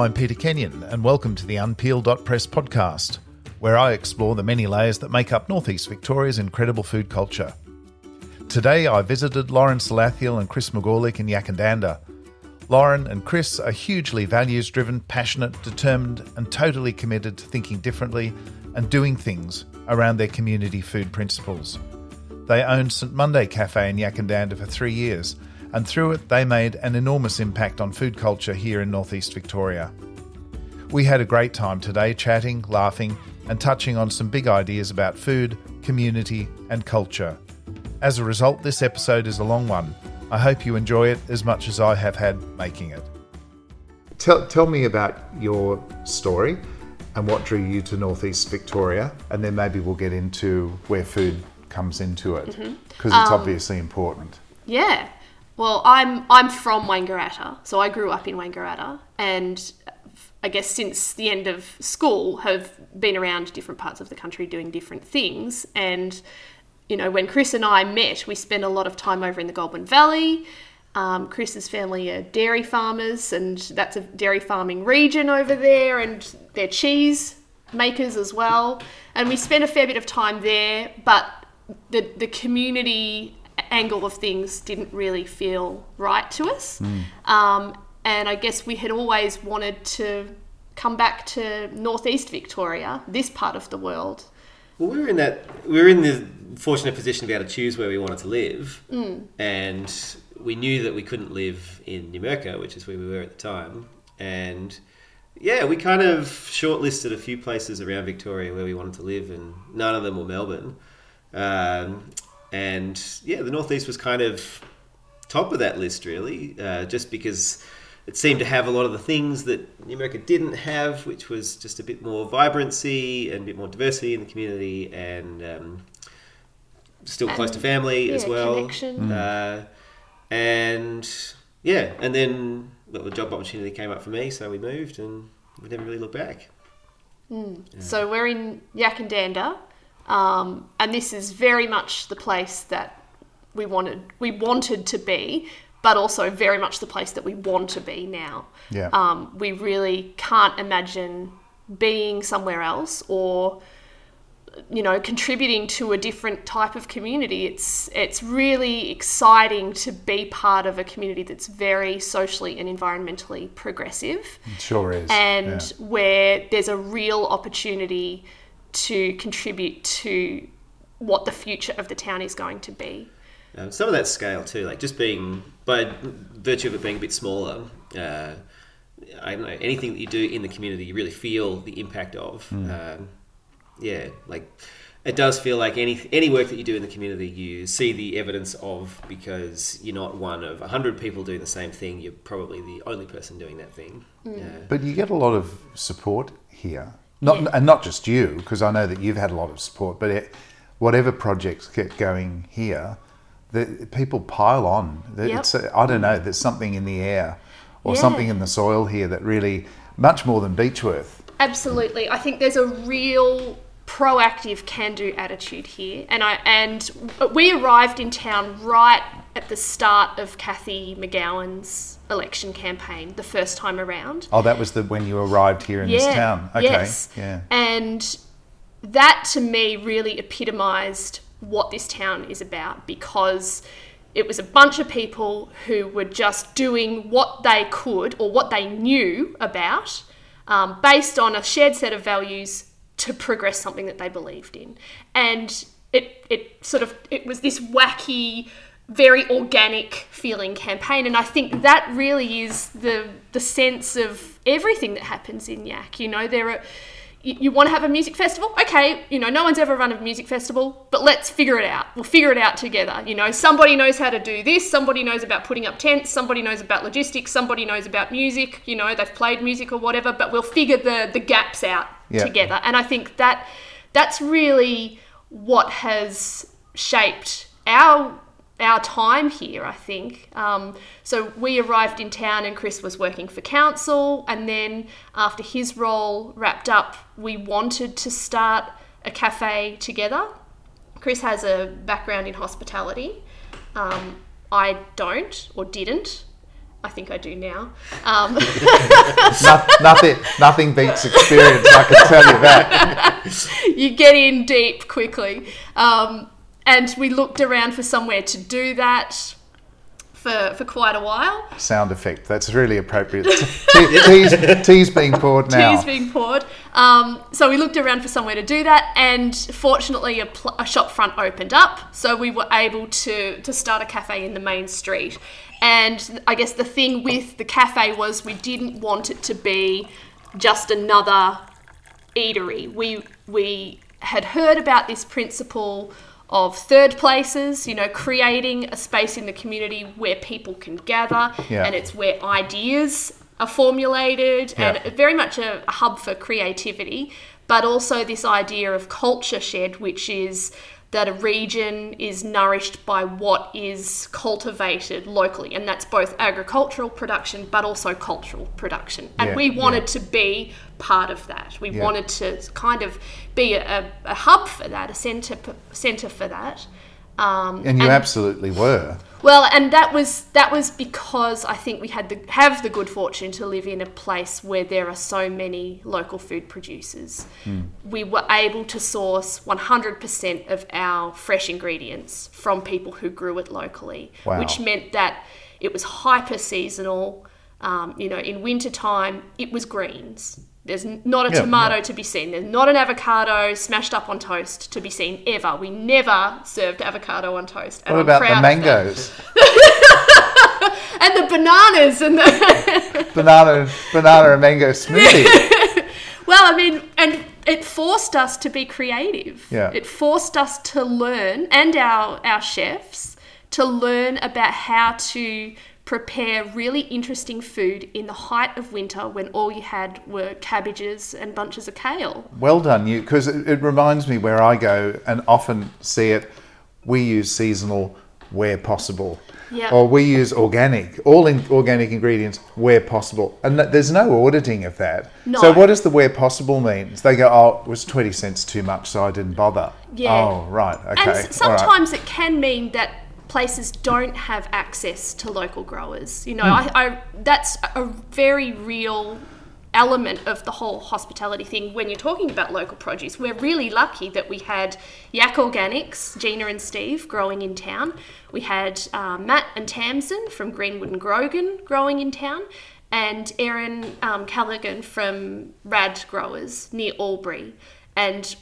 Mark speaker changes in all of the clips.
Speaker 1: I'm Peter Kenyon, and welcome to the Unpeel.press podcast, where I explore the many layers that make up Northeast Victoria's incredible food culture. Today, I visited Lauren Salathiel and Chris McGorlick in Yackandandah. Lauren and Chris are hugely values driven, passionate, determined, and totally committed to thinking differently and doing things around their community food principles. They owned St Monday Cafe in Yackandandah for three years and through it they made an enormous impact on food culture here in northeast Victoria. We had a great time today chatting, laughing, and touching on some big ideas about food, community, and culture. As a result, this episode is a long one. I hope you enjoy it as much as I have had making it. Tell, tell me about your story and what drew you to northeast Victoria, and then maybe we'll get into where food comes into it because mm-hmm. it's um, obviously important.
Speaker 2: Yeah. Well, I'm I'm from Wangaratta, so I grew up in Wangaratta, and I guess since the end of school have been around different parts of the country doing different things. And you know, when Chris and I met, we spent a lot of time over in the Goulburn Valley. Um, Chris's family are dairy farmers, and that's a dairy farming region over there, and they're cheese makers as well. And we spent a fair bit of time there, but the the community angle of things didn't really feel right to us. Mm. Um, and I guess we had always wanted to come back to northeast Victoria, this part of the world.
Speaker 3: Well, we were in that we were in the fortunate position to be able to choose where we wanted to live, mm. and we knew that we couldn't live in Numurkah, which is where we were at the time, and yeah, we kind of shortlisted a few places around Victoria where we wanted to live, and none of them were Melbourne. Um, and yeah, the Northeast was kind of top of that list, really, uh, just because it seemed to have a lot of the things that Numurkah didn't have, which was just a bit more vibrancy and a bit more diversity in the community, and um, still and, close to family
Speaker 2: yeah,
Speaker 3: as well.
Speaker 2: Connection.
Speaker 3: Uh, and yeah, and then well, the job opportunity came up for me, so we moved, and we never really looked back.
Speaker 2: Mm. Yeah. So we're in Yackandandah. Um, and this is very much the place that we wanted we wanted to be, but also very much the place that we want to be now.
Speaker 1: Yeah.
Speaker 2: Um, we really can't imagine being somewhere else or you know contributing to a different type of community it's it's really exciting to be part of a community that's very socially and environmentally progressive
Speaker 1: it sure is
Speaker 2: and yeah. where there's a real opportunity to contribute to what the future of the town is going to be.
Speaker 3: Um, some of that scale too, like just being by virtue of it being a bit smaller. Uh, I don't know anything that you do in the community, you really feel the impact of. Mm. Um, yeah, like it does feel like any any work that you do in the community, you see the evidence of because you're not one of a hundred people doing the same thing. You're probably the only person doing that thing.
Speaker 1: Mm. Yeah. But you get a lot of support here. Not, yeah. And not just you, because I know that you've had a lot of support, but it, whatever projects get going here, the, people pile on. Yep. It's, I don't know, there's something in the air or yeah. something in the soil here that really, much more than Beechworth.
Speaker 2: Absolutely. I think there's a real proactive can-do attitude here and I and we arrived in town right at the start of Cathy McGowan's election campaign the first time around.
Speaker 1: Oh, that was the when you arrived here in
Speaker 2: yeah,
Speaker 1: this town. Okay.
Speaker 2: Yes. Yeah. And that to me really epitomized what this town is about because it was a bunch of people who were just doing what they could or what they knew about um, based on a shared set of values to progress something that they believed in. And it, it sort of it was this wacky very organic feeling campaign. And i think that really is the the sense of everything that happens in yak. You know there are you, want to have a music festival? Okay you know no one's ever run a music festival but let's figure it out. We'll figure it out together. You know somebody knows how to do this somebody knows about putting up tents somebody knows about logistics somebody knows about music you know they've played music or whatever but we'll figure the the gaps out yeah. together and i think that that's really what has shaped our our time here, I think. Um, so we arrived in town, and Chris was working for council. And then, after his role wrapped up, we wanted to start a cafe together. Chris has a background in hospitality. Um, I don't or didn't. I think I do now. Um,
Speaker 1: No- nothing, nothing beats experience. I can tell you that.
Speaker 2: you get in deep quickly. Um, and we looked around for somewhere to do that for, for quite a while.
Speaker 1: Sound effect. That's really appropriate. Tea, tea's, tea's being poured now.
Speaker 2: Tea's being poured. Um, so we looked around for somewhere to do that, and fortunately, a, pl- a shop front opened up, so we were able to to start a cafe in the main street. And I guess the thing with the cafe was we didn't want it to be just another eatery. We we had heard about this principle of third places, you know, creating a space in the community where people can gather
Speaker 1: Yeah.
Speaker 2: and it's where ideas are formulated
Speaker 1: Yeah.
Speaker 2: and very much a, a hub for creativity, but also this idea of culture shed, which is that a region is nourished by what is cultivated locally, and that's both agricultural production but also cultural production. And
Speaker 1: Yeah,
Speaker 2: we wanted
Speaker 1: yeah.
Speaker 2: to be part of that. We
Speaker 1: Yeah.
Speaker 2: wanted to kind of be a, a hub for that, a center center for that. Um,
Speaker 1: And you absolutely were.
Speaker 2: well, and that was that was because I think we had the have the good fortune to live in a place where there are so many local food producers.
Speaker 1: Hmm.
Speaker 2: We were able to source 100% of our fresh ingredients from people who grew it locally,
Speaker 1: Wow.
Speaker 2: which meant that it was hyper seasonal. Um, you know, in wintertime, it was greens. There's not a
Speaker 1: Yeah,
Speaker 2: tomato to be seen. There's not an avocado smashed up on toast to be seen ever. We never served avocado on toast. and
Speaker 1: What
Speaker 2: I'm
Speaker 1: about the mangoes?
Speaker 2: and the bananas and the
Speaker 1: banana, banana and mango smoothie.
Speaker 2: well i mean and it forced us to be creative
Speaker 1: Yeah.
Speaker 2: it forced us to learn and our our chefs to learn about how to prepare really interesting food in the height of winter when all you had were cabbages and bunches of kale
Speaker 1: Well done, you, because it, it reminds me where I go and often see it. We use seasonal where possible,
Speaker 2: Yeah.
Speaker 1: or we use organic, all in organic ingredients where possible, and th- there's no auditing of that.
Speaker 2: No.
Speaker 1: So what does the where possible means? They go, oh, it was twenty cents too much, so I didn't bother.
Speaker 2: Yeah.
Speaker 1: Oh, right, okay.
Speaker 2: And
Speaker 1: all
Speaker 2: s-
Speaker 1: right.
Speaker 2: sometimes it can mean that places don't have access to local growers. You know,
Speaker 1: Hmm.
Speaker 2: I, I that's a very real element of the whole hospitality thing when you're talking about local produce. We're really lucky that we had Yak Organics, Gina and Steve, growing in town. We had uh, Matt and Tamsin from Greenwood and Grogan growing in town. And Erin um, Callaghan from Rad Growers near Albury. And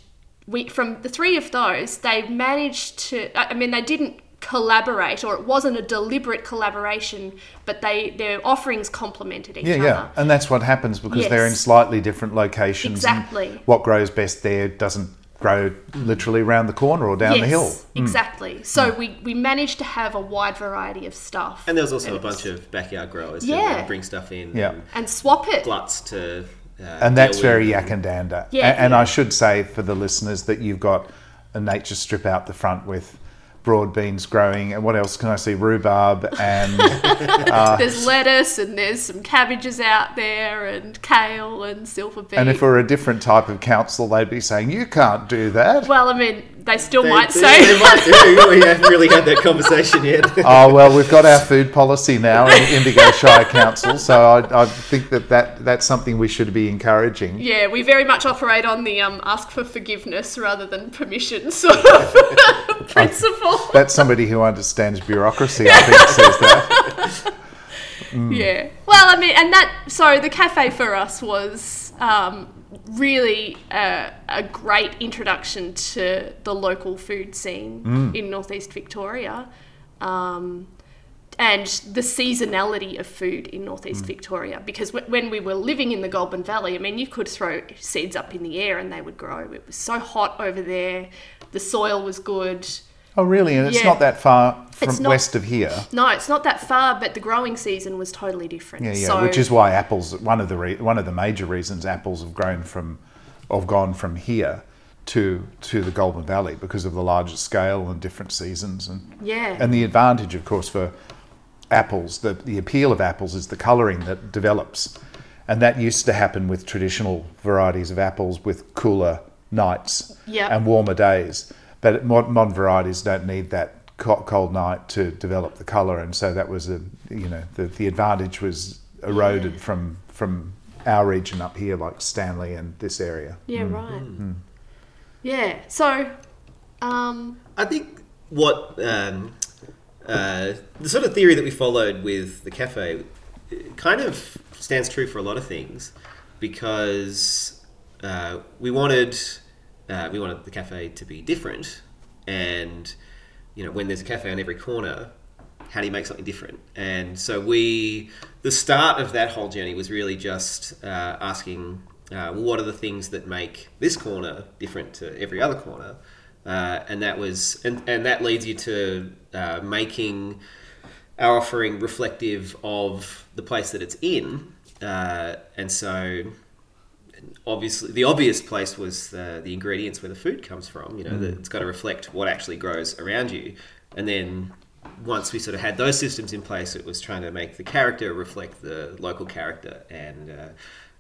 Speaker 2: we from the three of those they managed to I mean they didn't collaborate or it wasn't a deliberate collaboration but they their offerings complemented each
Speaker 1: Yeah,
Speaker 2: other
Speaker 1: yeah, and that's what happens because they're in slightly different locations. and
Speaker 2: Exactly.
Speaker 1: what grows best there doesn't grow literally around the corner or down the
Speaker 2: Yes,
Speaker 1: hill.
Speaker 2: exactly so we we managed to have a wide variety of stuff
Speaker 3: And there was also a bunch of backyard growers
Speaker 2: Yeah.
Speaker 3: who would bring stuff in.
Speaker 1: Yeah.
Speaker 3: and
Speaker 2: and swap it
Speaker 3: gluts to. Uh,
Speaker 1: and that's
Speaker 3: deal
Speaker 1: very
Speaker 3: with.
Speaker 1: Yackandandah.
Speaker 2: Yeah.
Speaker 1: A- and, I should say for the listeners that you've got a nature strip out the front with broad beans growing, and what else can I see? Rhubarb and uh,
Speaker 2: there's lettuce and there's some cabbages out there and kale and silver beet
Speaker 1: and if it were a different type of council, they'd be saying you can't do that.
Speaker 2: well i mean they still
Speaker 3: They,
Speaker 2: might
Speaker 3: they-
Speaker 2: say
Speaker 3: they might do. We haven't really had that conversation yet.
Speaker 1: oh well, we've got our food policy now in Indigo Shire Council, so I, I think that, that that's something we should be encouraging.
Speaker 2: Yeah, we very much operate on the um, ask for forgiveness rather than permission sort of principle.
Speaker 1: That's somebody who understands bureaucracy, I think, says that.
Speaker 2: Yeah. Well, I mean, and that, so the cafe for us was um, really a, a great introduction to the local food scene in northeast Victoria. Um, and the seasonality of food in northeast Victoria, because w- when we were living in the Goulburn Valley, I mean, you could throw seeds up in the air and they would grow. It was so hot over there, the soil was good.
Speaker 1: Oh, really? And it's
Speaker 2: Yeah.
Speaker 1: not that far from
Speaker 2: not-
Speaker 1: west of here.
Speaker 2: No, it's not that far, but the growing season was totally different.
Speaker 1: Yeah, yeah.
Speaker 2: So,
Speaker 1: Which is why apples. One of the re- one of the major reasons apples have grown from, have gone from here to to the Goulburn Valley because of the larger scale and different seasons and
Speaker 2: Yeah.
Speaker 1: and the advantage, of course, for apples. The the appeal of apples is the colouring that develops, and that used to happen with traditional varieties of apples with cooler nights
Speaker 2: Yep.
Speaker 1: and warmer days. But mod- modern varieties don't need that cold night to develop the color, and so that was a you know the the advantage was eroded from from our region up here, like Stanley and this area.
Speaker 2: Yeah, right. Yeah. So, um,
Speaker 3: I think what um, uh, the sort of theory that we followed with the cafe kind of stands true for a lot of things because uh, we wanted uh, we wanted the cafe to be different, and you know when there's a cafe on every corner, how do you make something different? And so we the start of that whole journey was really just uh, asking. Uh, what are the things that make this corner different to every other corner? uh, and that was and, and that leads you to uh, making our offering reflective of the place that it's in uh, and so obviously the obvious place was the, the ingredients where the food comes from you know that it's got to reflect what actually grows around you. And then once we sort of had those systems in place it was trying to make the character reflect the local character and uh,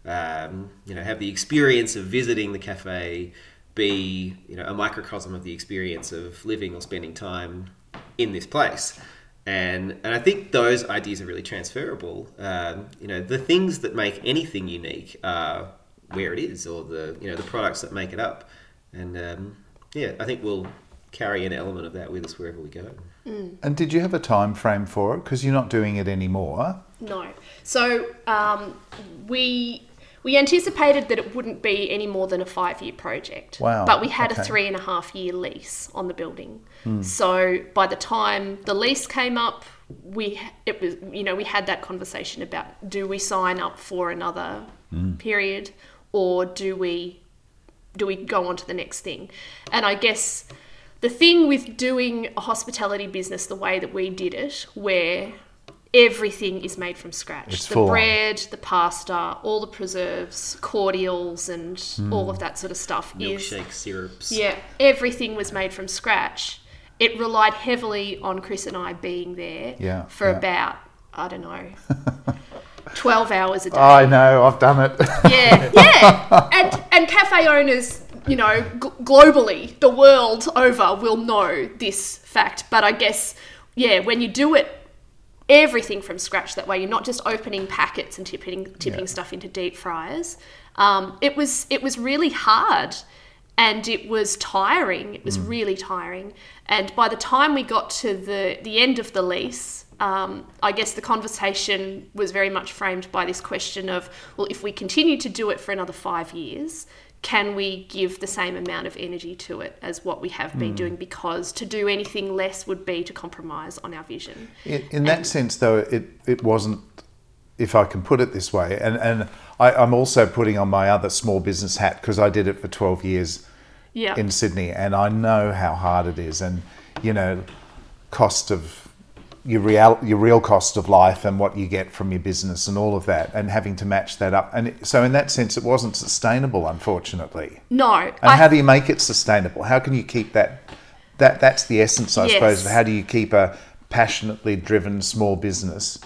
Speaker 3: um, you know have the experience of visiting the cafe be you know a microcosm of the experience of living or spending time in this place. And and I think those ideas are really transferable. Um, you know the things that make anything unique are where it is or the you know the products that make it up and um, yeah I think we'll carry an element of that with us wherever we go
Speaker 1: And did you have a time frame for it? Because you're not doing it anymore.
Speaker 2: no. So, um, we we anticipated that it wouldn't be any more than a five year project.
Speaker 1: Wow,
Speaker 2: But we had
Speaker 1: okay.
Speaker 2: a three and a half year lease on the building. So by the time the lease came up, we it was you know we had that conversation about do we sign up for another period or do we do we go on to the next thing? And I guess the thing with doing a hospitality business the way that we did it, where everything is made from scratch
Speaker 1: It's
Speaker 2: the
Speaker 1: full on.
Speaker 2: bread, the pasta, all the preserves, cordials, and hmm. all of that sort of stuff is
Speaker 3: milkshake syrups
Speaker 2: yeah, everything was made from scratch. It relied heavily on Chris and I being there
Speaker 1: Yeah,
Speaker 2: for
Speaker 1: yeah.
Speaker 2: about I don't know. 12 hours a day.
Speaker 1: I know, I've done it.
Speaker 2: Yeah, yeah. And and cafe owners, you know, g- globally, the world over will know this fact. But I guess, yeah, when you do it everything from scratch that way, you're not just opening packets and tipping tipping
Speaker 1: Yeah.
Speaker 2: stuff into deep fryers. Um, it was it was really hard. And it was tiring. It was really tiring. And by the time we got to the, the end of the lease, um, I guess the conversation was very much framed by this question of, well, if we continue to do it for another five years, can we give the same amount of energy to it as what we have been doing? Because to do anything less would be to compromise on our vision.
Speaker 1: In, in that sense, though, it, it wasn't, if I can put it this way, and, and I, I'm also putting on my other small business hat because I did it for 12 years
Speaker 2: Yeah.
Speaker 1: in Sydney, and I know how hard it is, and you know, cost of your real your real cost of life and what you get from your business and all of that, and having to match that up. And so, in that sense, it wasn't sustainable, unfortunately.
Speaker 2: no.
Speaker 1: And
Speaker 2: I-
Speaker 1: how do you make it sustainable? How can you keep that? That that's the essence, I
Speaker 2: Yes.
Speaker 1: suppose. Of how do you keep a passionately driven small business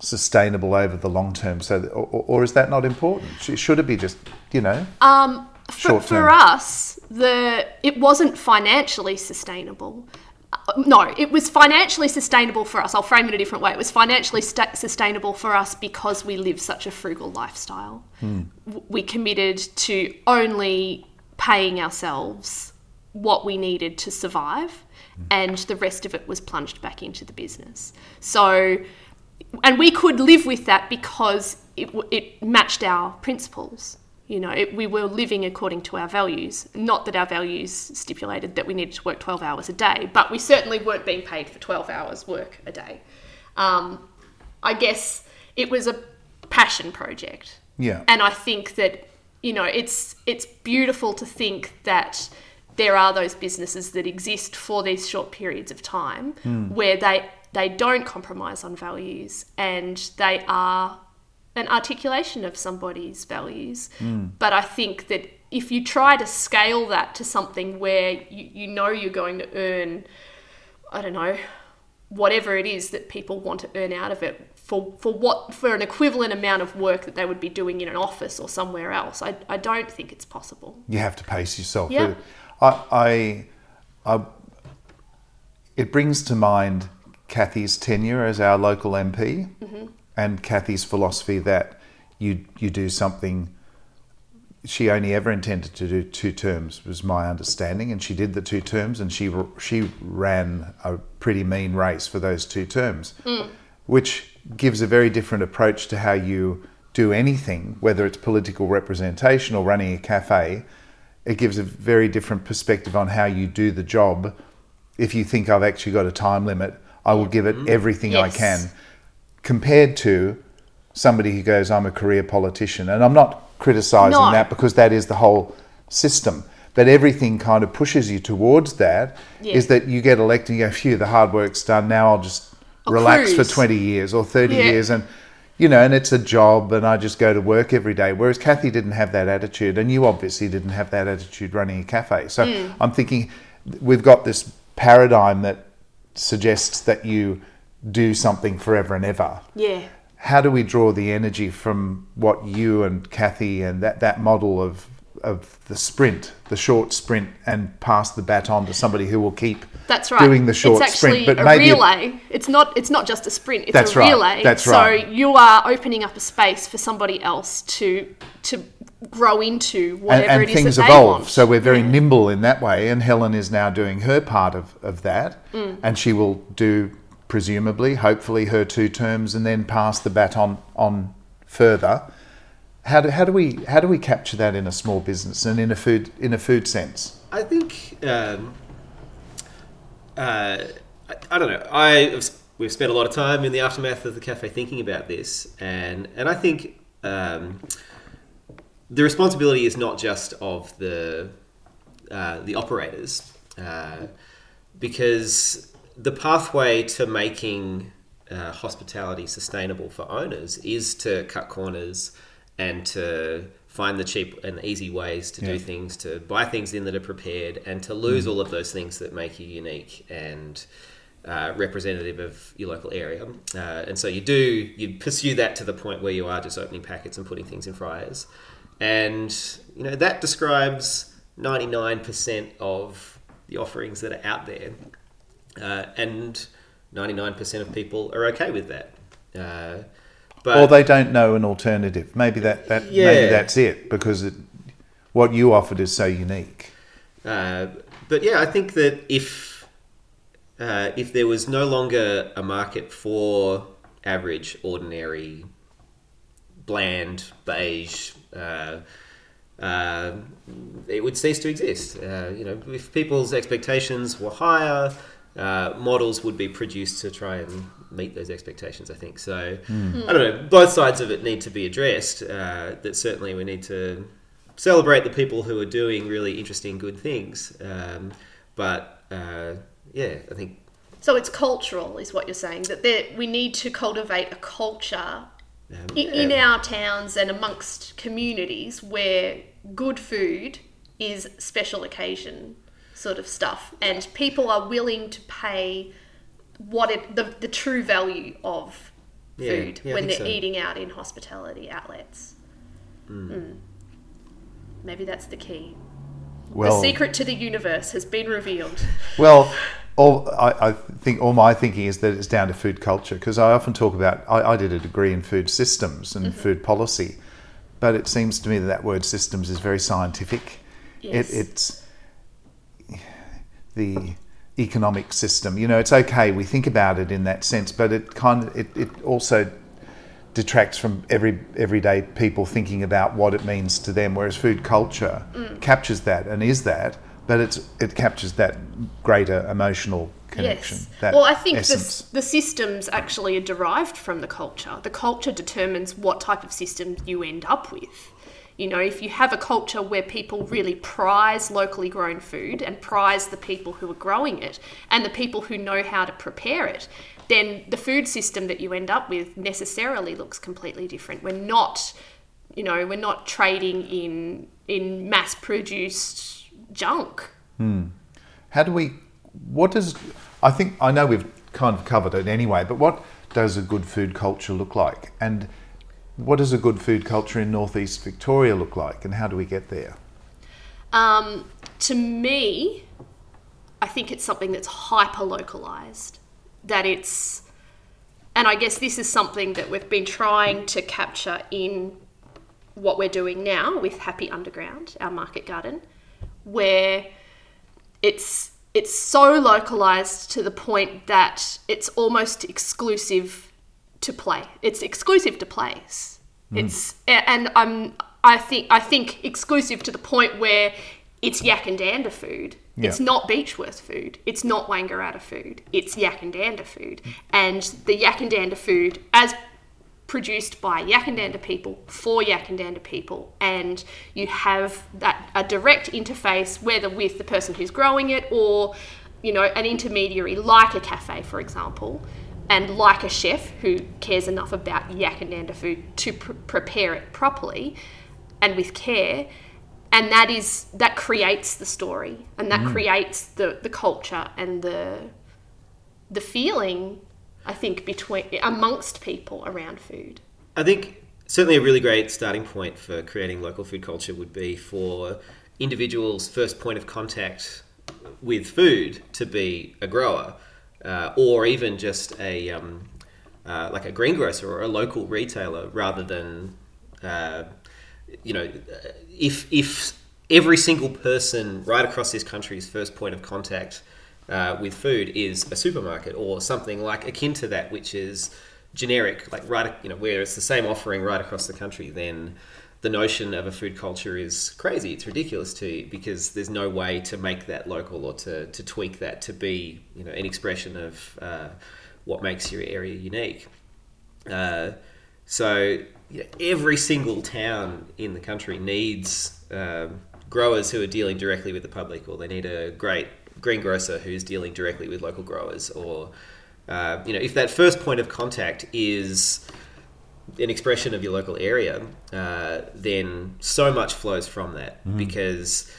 Speaker 1: sustainable over the long term? So, that, or, or is that not important? Should it be just you know?
Speaker 2: Um, for, for us, the it wasn't financially sustainable. No, it was financially sustainable for us. I'll frame it a different way. It was financially sta- sustainable for us because we live such a frugal lifestyle. Hmm. W- We committed to only paying ourselves what we needed to survive, hmm. and the rest of it was plunged back into the business. So, and we could live with that because it, it matched our principles. You know, it, we were living according to our values. Not that our values stipulated that we needed to work 12 hours a day, but we certainly weren't being paid for 12 hours work a day. Um, I guess it was a passion project.
Speaker 1: Yeah.
Speaker 2: And I think that, you know, it's it's beautiful to think that there are those businesses that exist for these short periods of time where they they don't compromise on values and they are an articulation of somebody's values. Hmm. But I think that if you try to scale that to something where you, you know you're going to earn, I don't know, whatever it is that people want to earn out of it for, for what for an equivalent amount of work that they would be doing in an office or somewhere else. I, I don't think it's possible.
Speaker 1: you have to pace yourself.
Speaker 2: Yeah.
Speaker 1: I, I, I, it brings to mind Cathy's tenure as our local MP mm-hmm. And Cathy's philosophy that you you do something. She only ever intended to do two terms, was my understanding, and she did the two terms, and she she ran a pretty mean race for those two terms, hmm. which gives a very different approach to how you do anything, whether it's political representation or running a cafe. It gives a very different perspective on how you do the job. If you think I've actually got a time limit, I will give it hmm. everything I can compared to somebody who goes, I'm a career politician. And I'm not criticizing
Speaker 2: No.
Speaker 1: that because that is the whole system. But everything kind of pushes you towards that. Is
Speaker 2: Yeah.
Speaker 1: that you get elected, you go, phew, the hard work's done. Now I'll just
Speaker 2: I'll
Speaker 1: relax for 20 years or 30
Speaker 2: Yeah.
Speaker 1: years. And, you know, and it's a job and I just go to work every day. Whereas Cathy didn't have that attitude. And you obviously didn't have that attitude running a cafe. So
Speaker 2: Hmm.
Speaker 1: I'm thinking we've got this paradigm that suggests that you do something forever and ever
Speaker 2: Yeah.
Speaker 1: how do we draw the energy from what you and Cathy and that, that model of of the sprint, the short sprint, and pass the baton to somebody who will keep
Speaker 2: That's right.
Speaker 1: doing the short
Speaker 2: it's actually
Speaker 1: sprint? But
Speaker 2: a
Speaker 1: maybe
Speaker 2: relay. It's not. It's not just a sprint. It's
Speaker 1: That's
Speaker 2: a
Speaker 1: right.
Speaker 2: relay.
Speaker 1: That's
Speaker 2: so
Speaker 1: right.
Speaker 2: you are opening up a space for somebody else to to grow into whatever
Speaker 1: and
Speaker 2: it is
Speaker 1: things
Speaker 2: that
Speaker 1: evolve.
Speaker 2: they want.
Speaker 1: So we're very nimble in that way, and Helen is now doing her part of, of that,
Speaker 2: Mm.
Speaker 1: and she will do presumably, hopefully, her two terms, and then pass the baton on further. How do, how do we how do we capture that in a small business and in a food in a food sense?
Speaker 3: I think um, uh, I, I don't know. I we've spent a lot of time in the aftermath of the cafe thinking about this, and and I think um, the responsibility is not just of the uh, the operators, uh, because the pathway to making uh, hospitality sustainable for owners is to cut corners and to find the cheap and easy ways to
Speaker 1: Yeah.
Speaker 3: do things, to buy things in that are prepared, and to lose all of those things that make you unique and uh, representative of your local area. Uh, and so you do you pursue that to the point where you are just opening packets and putting things in fryers, and you know that describes ninety nine percent of the offerings that are out there, uh, and ninety nine percent of people are okay with that. Uh, but
Speaker 1: or they don't know an alternative. Maybe that, that maybe that's it because it, what you offered is so unique.
Speaker 3: Uh, but yeah, I think that if uh, if there was no longer a market for average, ordinary, bland, beige, uh, uh, it would cease to exist. Uh, you know, if people's expectations were higher, uh, models would be produced to try and meet those expectations. I think so. I don't know. Both sides of it need to be addressed. Uh, that certainly we need to celebrate the people who are doing really interesting, good things. Um, but uh, yeah, I think
Speaker 2: So it's cultural, is what you're saying. That there, we need to cultivate a culture
Speaker 3: um,
Speaker 2: i- in
Speaker 3: yeah.
Speaker 2: our towns and amongst communities where good food is special occasion sort of stuff, and people are willing to pay what it the, the true value of
Speaker 3: Yeah,
Speaker 2: food
Speaker 3: yeah, I
Speaker 2: when they're
Speaker 3: so.
Speaker 2: eating out in hospitality outlets.
Speaker 3: Hmm.
Speaker 2: Mm. Maybe that's the key.
Speaker 1: Well,
Speaker 2: the secret to the universe has been revealed.
Speaker 1: well, all I, I think all my thinking is that it's down to food culture because I often talk about. I, I did a degree in food systems and food policy, but it seems to me that that word systems is very scientific.
Speaker 2: Yes.
Speaker 1: It, it's the economic system. You know, it's okay. We think about it in that sense, but it kind of it, it also detracts from every everyday people thinking about what it means to them. Whereas food culture mm. captures that and is that, but it's it captures that greater emotional connection.
Speaker 2: Yes.
Speaker 1: That
Speaker 2: well, I think the, the systems actually are derived from the culture. The culture determines what type of system you end up with. You know, if you have a culture where people really prize locally grown food and prize the people who are growing it and the people who know how to prepare it, then the food system that you end up with necessarily looks completely different. We're not, you know, we're not trading in in mass produced junk. Hmm.
Speaker 1: How do we? What does? I think I know we've kind of covered it anyway. But what does a good food culture look like? And what does a good food culture in northeast Victoria look like? And how do we get there?
Speaker 2: Um, to me, I think it's something that's hyper localized. That it's, and I guess this is something that we've been trying to capture in what we're doing now with Happy Underground, our market garden, where it's it's so localized to the point that it's almost exclusive to play. It's exclusive to place. It's and I'm I think I think exclusive to the point where it's Yackandandah food. It's not Beechworth food. It's not Wangaratta food. It's Yackandandah food. And the Yackandandah food, as produced by Yackandandah people for Yackandandah people, and you have that a direct interface, whether with the person who's growing it or you know an intermediary like a cafe, for example, and like a chef who cares enough about Yackandandah food to pr- prepare it properly and with care and that is that creates the story and that mm. creates the the culture and the the feeling i think between amongst people around food.
Speaker 3: I think certainly a really great starting point for creating local food culture would be for individuals' first point of contact with food to be a grower, uh, or even just a um, uh, like a greengrocer or a local retailer, rather than uh, you know if if every single person right across this country's first point of contact uh, with food is a supermarket or something like akin to that, which is generic, like right, you know, where it's the same offering right across the country, then the notion of a food culture is crazy. It's ridiculous to you because there's no way to make that local or to, to tweak that to be, you know, an expression of uh, what makes your area unique. Uh, so yeah, every single town in the country needs um, growers who are dealing directly with the public, or they need a great greengrocer who's dealing directly with local growers, or uh, you know, if that first point of contact is an expression of your local area, uh, then so much flows from that because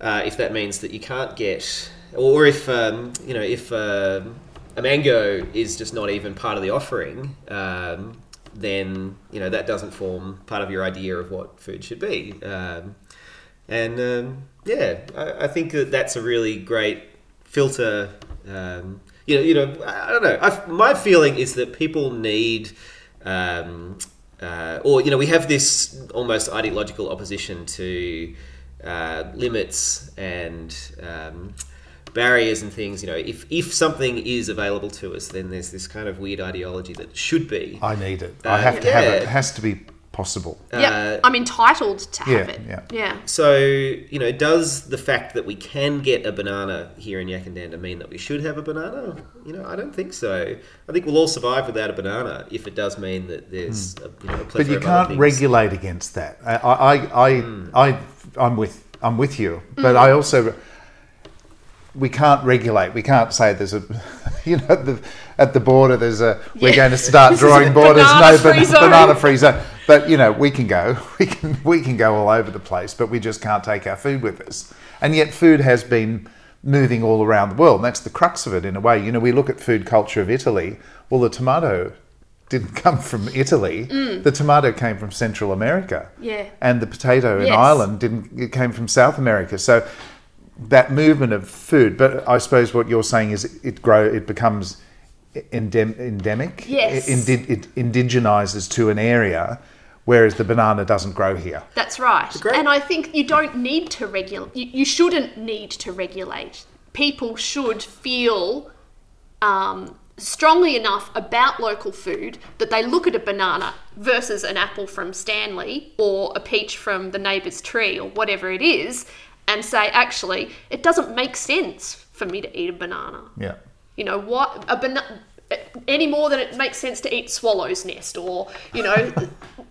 Speaker 3: uh, if that means that you can't get, or if um, you know, if uh, a mango is just not even part of the offering, um, then you know that doesn't form part of your idea of what food should be. Um, and um, yeah, I, I think that that's a really great filter. Um, you know, you know, I I don't know. I, my feeling is that people need. Um, uh, or you know, we have this almost ideological opposition to uh, limits and um, barriers and things. You know, if if something is available to us, then there's this kind of weird ideology that should be.
Speaker 1: I need it.
Speaker 3: Uh,
Speaker 1: I have to have it. It has to be possible.
Speaker 2: yeah i'm entitled to have
Speaker 1: yeah,
Speaker 2: it
Speaker 1: yeah.
Speaker 2: yeah
Speaker 3: So, you know, does the fact that we can get a banana here in Yackandandah mean that we should have a banana? You know, I don't think so. I think we'll all survive without a banana if it does mean that there's a, you know, a
Speaker 1: Hmm. But you
Speaker 3: of
Speaker 1: can't
Speaker 3: things.
Speaker 1: regulate against that. I, I, I,
Speaker 3: Hmm.
Speaker 1: I, I'm with, I'm with you. But I also, we can't regulate. We can't say there's a, you know, the, at the border there's a. We're
Speaker 2: Yeah.
Speaker 1: going to start drawing
Speaker 2: a
Speaker 1: borders. No,
Speaker 2: banana-free
Speaker 1: but banana free zone. But you know, we can go. We can we can go all over the place. But we just can't take our food with us. And yet, food has been moving all around the world. And that's the crux of it, in a way. You know, we look at food culture of Italy. Well, the tomato didn't come from Italy. The tomato came from Central America.
Speaker 2: Mm. Yeah.
Speaker 1: And the potato in
Speaker 2: Yes.
Speaker 1: Ireland didn't. It came from South America. So that movement of food. But I suppose what you're saying is it grow. It becomes endem- endemic.
Speaker 2: Yes.
Speaker 1: It, indi- it indigenizes to an area, whereas the banana doesn't grow here.
Speaker 2: That's right.
Speaker 3: great-
Speaker 2: And I think you don't need to regulate. You, you shouldn't need to regulate. People should feel um, strongly enough about local food that they look at a banana versus an apple from Stanley or a peach from the neighbour's tree or whatever it is and say, actually, it doesn't make sense for me to eat a banana.
Speaker 1: Yeah.
Speaker 2: You know what? A banana any more than it makes sense to eat swallow's nest or you know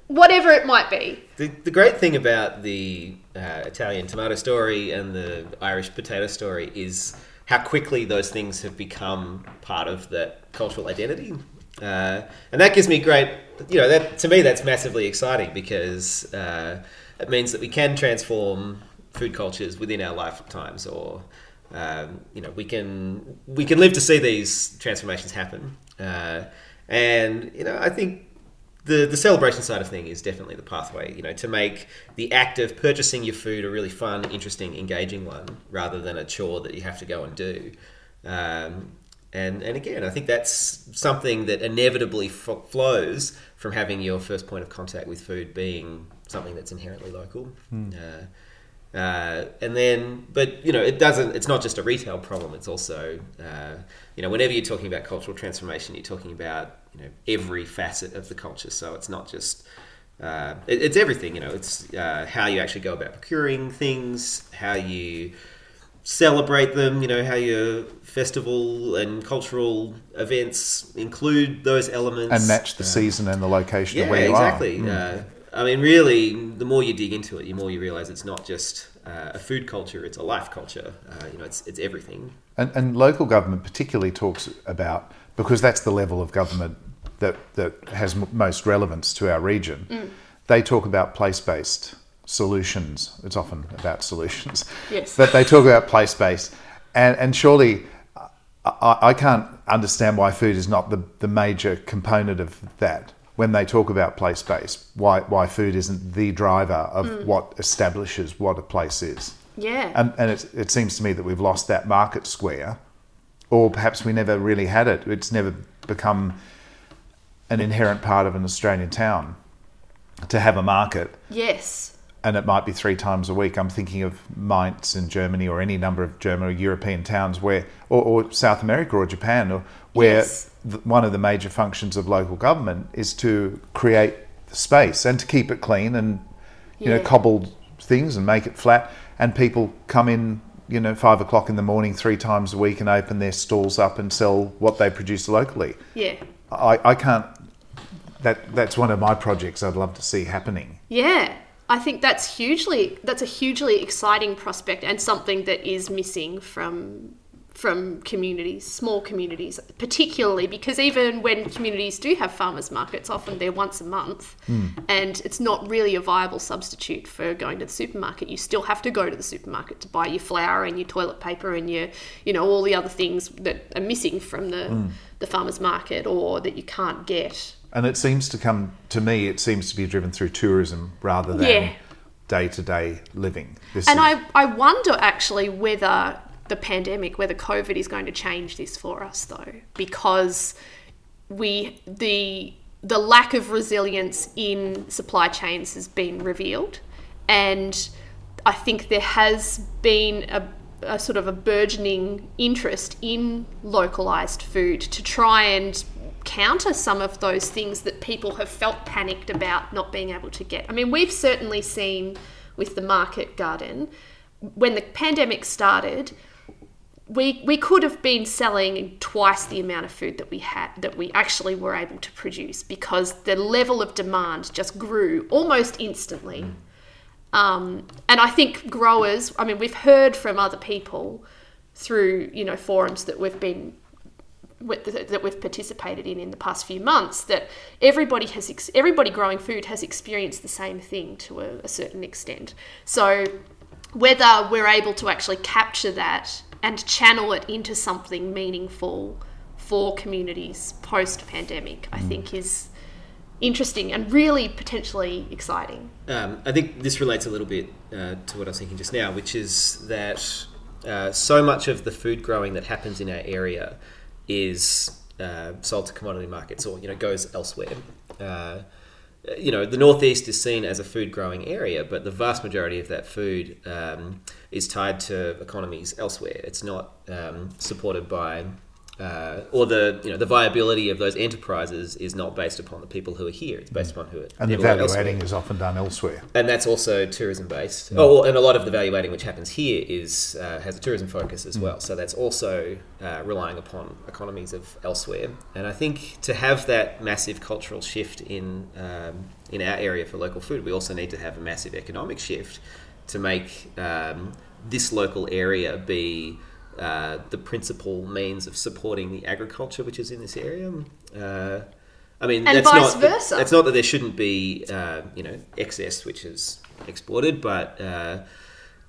Speaker 2: whatever it might be.
Speaker 3: The, the great thing about the uh, Italian tomato story and the Irish potato story is how quickly those things have become part of that cultural identity. Uh, and that gives me great, you know, that to me that's massively exciting because uh, it means that we can transform food cultures within our lifetimes, or um, you know, we can we can live to see these transformations happen. Uh, and you know, I think the the celebration side of thing is definitely the pathway. You know, to make the act of purchasing your food a really fun, interesting, engaging one, rather than a chore that you have to go and do. Um, and and again, I think that's something that inevitably f- flows from having your first point of contact with food being something that's inherently local. Uh, uh, and then, but you know, it doesn't. It's not just a retail problem. It's also, uh, you know, whenever you're talking about cultural transformation, you're talking about you know every facet of the culture. So it's not just. Uh, it, it's everything, you know. It's uh, how you actually go about procuring things, how you celebrate them, you know, how your festival and cultural events include those elements
Speaker 1: And match the
Speaker 3: Uh,
Speaker 1: season and the location of
Speaker 3: yeah,
Speaker 1: where you
Speaker 3: exactly.
Speaker 1: are. Mm.
Speaker 3: I mean, really, the more you dig into it, the more you realize it's not just uh, a food culture; it's a life culture. Uh, you know, it's it's everything.
Speaker 1: And, and local government particularly talks about because that's the level of government that that has m- most relevance to our region. They talk about place-based solutions. It's often about solutions,
Speaker 2: Yes.
Speaker 1: but they talk about place-based, and and surely. I, I can't understand why food is not the, the major component of that when they talk about place based. Why why food isn't the driver of mm. what establishes what a place is.
Speaker 2: Yeah.
Speaker 1: And, and it, it seems to me that we've lost that market square, or perhaps we never really had it. It's never become an inherent part of an Australian town to have a market,
Speaker 2: yes.
Speaker 1: and it might be three times a week. I'm thinking of Mainz in Germany, or any number of German or European towns where, or, or South America or Japan, or where
Speaker 2: Yes.
Speaker 1: th- one of the major functions of local government is to create space and to keep it clean and you know
Speaker 2: Yeah.
Speaker 1: cobbled things and make it flat and people come in you know five o'clock in the morning three times a week and open their stalls up and sell what they produce locally
Speaker 2: Yeah.
Speaker 1: i, I can't that that's one of my projects i'd love to see happening
Speaker 2: Yeah. I think that's hugely that's a hugely exciting prospect and something that is missing from from communities, small communities, particularly because even when communities do have farmers markets, often they're once a month, hmm. and it's not really a viable substitute for going to the supermarket. You still have to go to the supermarket to buy your flour and your toilet paper and your, you know, all the other things that are missing from the hmm. the farmers market or that you can't get.
Speaker 1: And it seems to come to me it seems to be driven through tourism rather than
Speaker 2: Yeah.
Speaker 1: day-to-day living. This
Speaker 2: And
Speaker 1: is-
Speaker 2: I, I wonder actually whether the pandemic, whether COVID is going to change this for us though, because we the the lack of resilience in supply chains has been revealed, and I think there has been a, a sort of a burgeoning interest in localized food to try and counter some of those things that people have felt panicked about not being able to get. I mean, we've certainly seen with the market garden when the pandemic started we we could have been selling twice the amount of food that we had that we actually were able to produce because the level of demand just grew almost instantly. Um, and I think growers, I mean, we've heard from other people through you know forums that we've been that we've participated in in the past few months that everybody has ex- everybody growing food has experienced the same thing to a, a certain extent. So whether we're able to actually capture that and channel it into something meaningful for communities post pandemic, I think is interesting and really potentially exciting.
Speaker 3: Um, I think this relates a little bit uh, to what I was thinking just now, which is that uh, so much of the food growing that happens in our area is uh, sold to commodity markets or you know goes elsewhere. Uh, you know, the northeast is seen as a food growing area, but the vast majority of that food um, is tied to economies elsewhere. It's not um, supported by, uh, or the you know the viability of those enterprises is not based upon the people who are here. It's based upon who are
Speaker 1: and the
Speaker 3: people who are
Speaker 1: value
Speaker 3: elsewhere
Speaker 1: adding is often done elsewhere
Speaker 3: and that's also tourism based. Oh, and a lot of the value adding which happens here is uh, has a tourism focus as well. So that's also uh, relying upon economies of elsewhere. And I think to have that massive cultural shift in um, in our area for local food, we also need to have a massive economic shift to make um, this local area be. Uh, the principal means of supporting the agriculture which is in this area. Uh, I mean,
Speaker 2: And
Speaker 3: that's
Speaker 2: vice
Speaker 3: not
Speaker 2: versa.
Speaker 3: That's not that there shouldn't be, uh, you know, excess which is exported, but uh,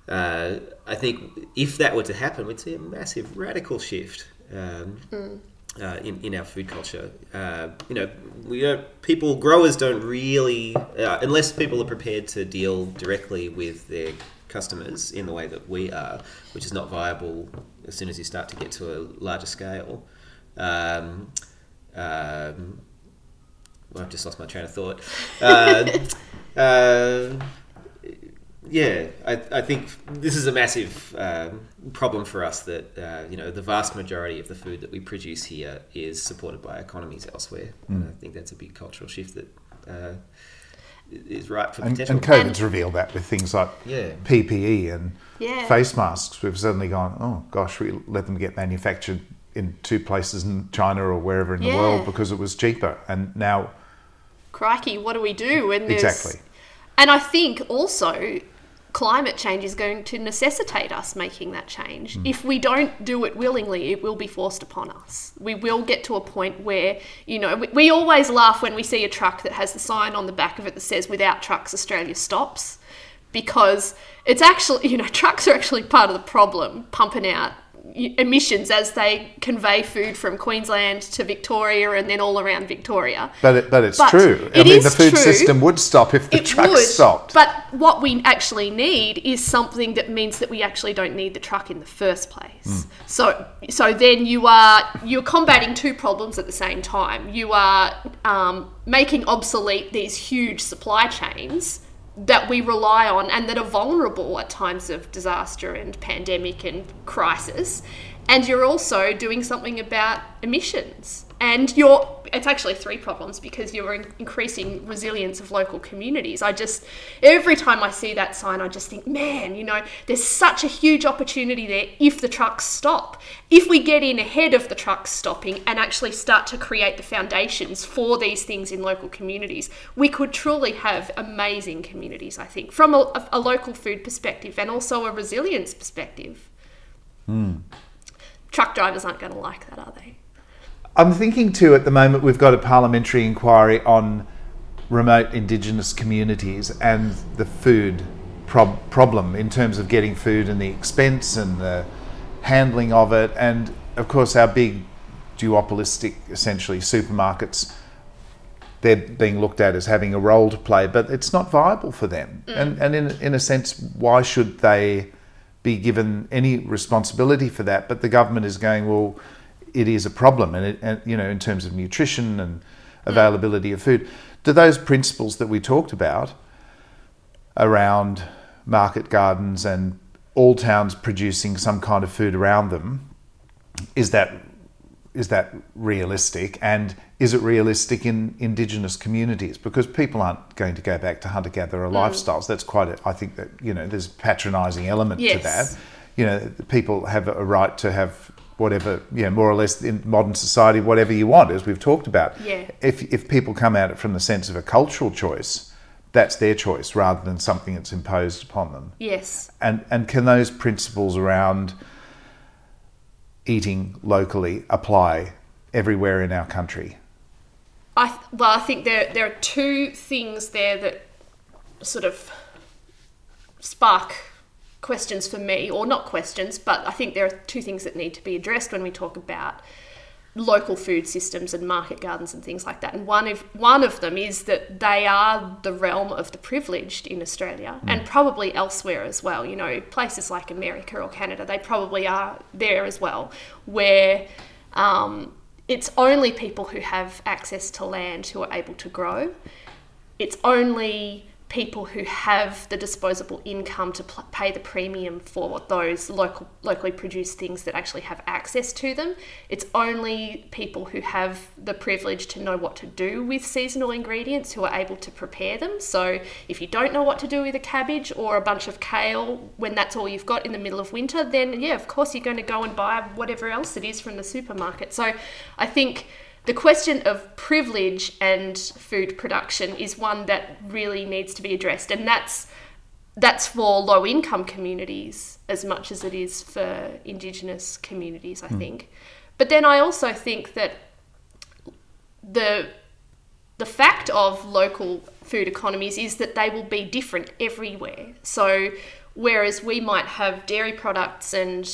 Speaker 3: uh, I think if that were to happen, we'd see a massive radical shift. Um, uh, in, in our food culture. Uh, you know, we don't, people, growers don't really, uh, unless people are prepared to deal directly with their customers in the way that we are, which is not viable as soon as you start to get to a larger scale. Um, um, well, I've just lost my train of thought. Yeah, I, I think this is a massive um, problem for us that uh, you know the vast majority of the food that we produce here is supported by economies elsewhere. And I think that's a big cultural shift that uh, is ripe for
Speaker 1: And,
Speaker 3: potential.
Speaker 1: and COVID's revealed that with things like
Speaker 3: Yeah.
Speaker 1: PPE and
Speaker 2: Yeah.
Speaker 1: face masks. We've suddenly gone, oh gosh, we let them get manufactured in two places in China or wherever in the world because it was cheaper. And now,
Speaker 2: crikey, what do we do when there's
Speaker 1: Exactly.
Speaker 2: And I think also climate change is going to necessitate us making that change.
Speaker 1: Hmm.
Speaker 2: If we don't do it willingly, it will be forced upon us. We will get to a point where, you know, we, we always laugh when we see a truck that has the sign on the back of it that says without trucks Australia stops because it's actually, you know, trucks are actually part of the problem pumping out emissions as they convey food from Queensland to Victoria and then all around Victoria.
Speaker 1: but it, but it's
Speaker 2: But
Speaker 1: true. I
Speaker 2: it
Speaker 1: mean,
Speaker 2: is
Speaker 1: the food
Speaker 2: true.
Speaker 1: system would stop if the
Speaker 2: it
Speaker 1: trucks
Speaker 2: would,
Speaker 1: stopped.
Speaker 2: but what we actually need is something that means that we actually don't need the truck in the first place. So, so then you are you're combating two problems at the same time. You are um, making obsolete these huge supply chains that we rely on and that are vulnerable at times of disaster and pandemic and crisis. And you're also doing something about emissions. And you're, it's actually three problems because you're in- increasing resilience of local communities. I just, every time I see that sign, I just think, man, you know, there's such a huge opportunity there if the trucks stop. If we get in ahead of the trucks stopping and actually start to create the foundations for these things in local communities, we could truly have amazing communities, I think, from a, a- a local food perspective and also a resilience perspective. Hmm. Truck drivers aren't going to like that, are they?
Speaker 1: I'm thinking too at the moment we've got a parliamentary inquiry on remote Indigenous communities and the food prob- problem in terms of getting food and the expense and the handling of it. And of course, our big duopolistic, essentially, supermarkets, they're being looked at as having a role to play, but it's not viable for them. Mm. And, and in, in a sense, why should they be given any responsibility for that? But the government is going, well, it is a problem, and, it, and you know, in terms of nutrition and mm. availability of food. Do those principles that we talked about around market gardens and all towns producing some kind of food around them, is that is that realistic? And is it realistic in indigenous communities? Because people aren't going to go back to hunter gatherer mm. lifestyles. That's quite a, I think that you know there's a patronising element to
Speaker 2: Yes.
Speaker 1: that. You know, people have a right to have whatever, you know, more or less in modern society, whatever you want, as we've talked about.
Speaker 2: Yeah.
Speaker 1: If if people come at it from the sense of a cultural choice, that's their choice rather than something that's imposed upon them.
Speaker 2: Yes.
Speaker 1: And and can those principles around eating locally apply everywhere in our country?
Speaker 2: I th- well, I think there there are two things there that sort of spark questions for me, or not questions, but I think there are two things that need to be addressed when we talk about local food systems and market gardens and things like that. And one of one of them is that they are the realm of the privileged in Australia and probably elsewhere as well. You know, places like America or Canada, they probably are there as well, where um, it's only people who have access to land who are able to grow. It's only people who have the disposable income to pl- pay the premium for those local locally produced things that actually have access to them. It's only people who have the privilege to know what to do with seasonal ingredients who are able to prepare them. So if you don't know what to do with a cabbage or a bunch of kale when that's all you've got in the middle of winter, then yeah, of course you're going to go and buy whatever else it is from the supermarket. So I think the question of privilege and food production is one that really needs to be addressed and that's that's for low income communities as much as it is for indigenous communities i hmm. think. But then i also think that the the fact of local food economies is that they will be different everywhere. So whereas we might have dairy products and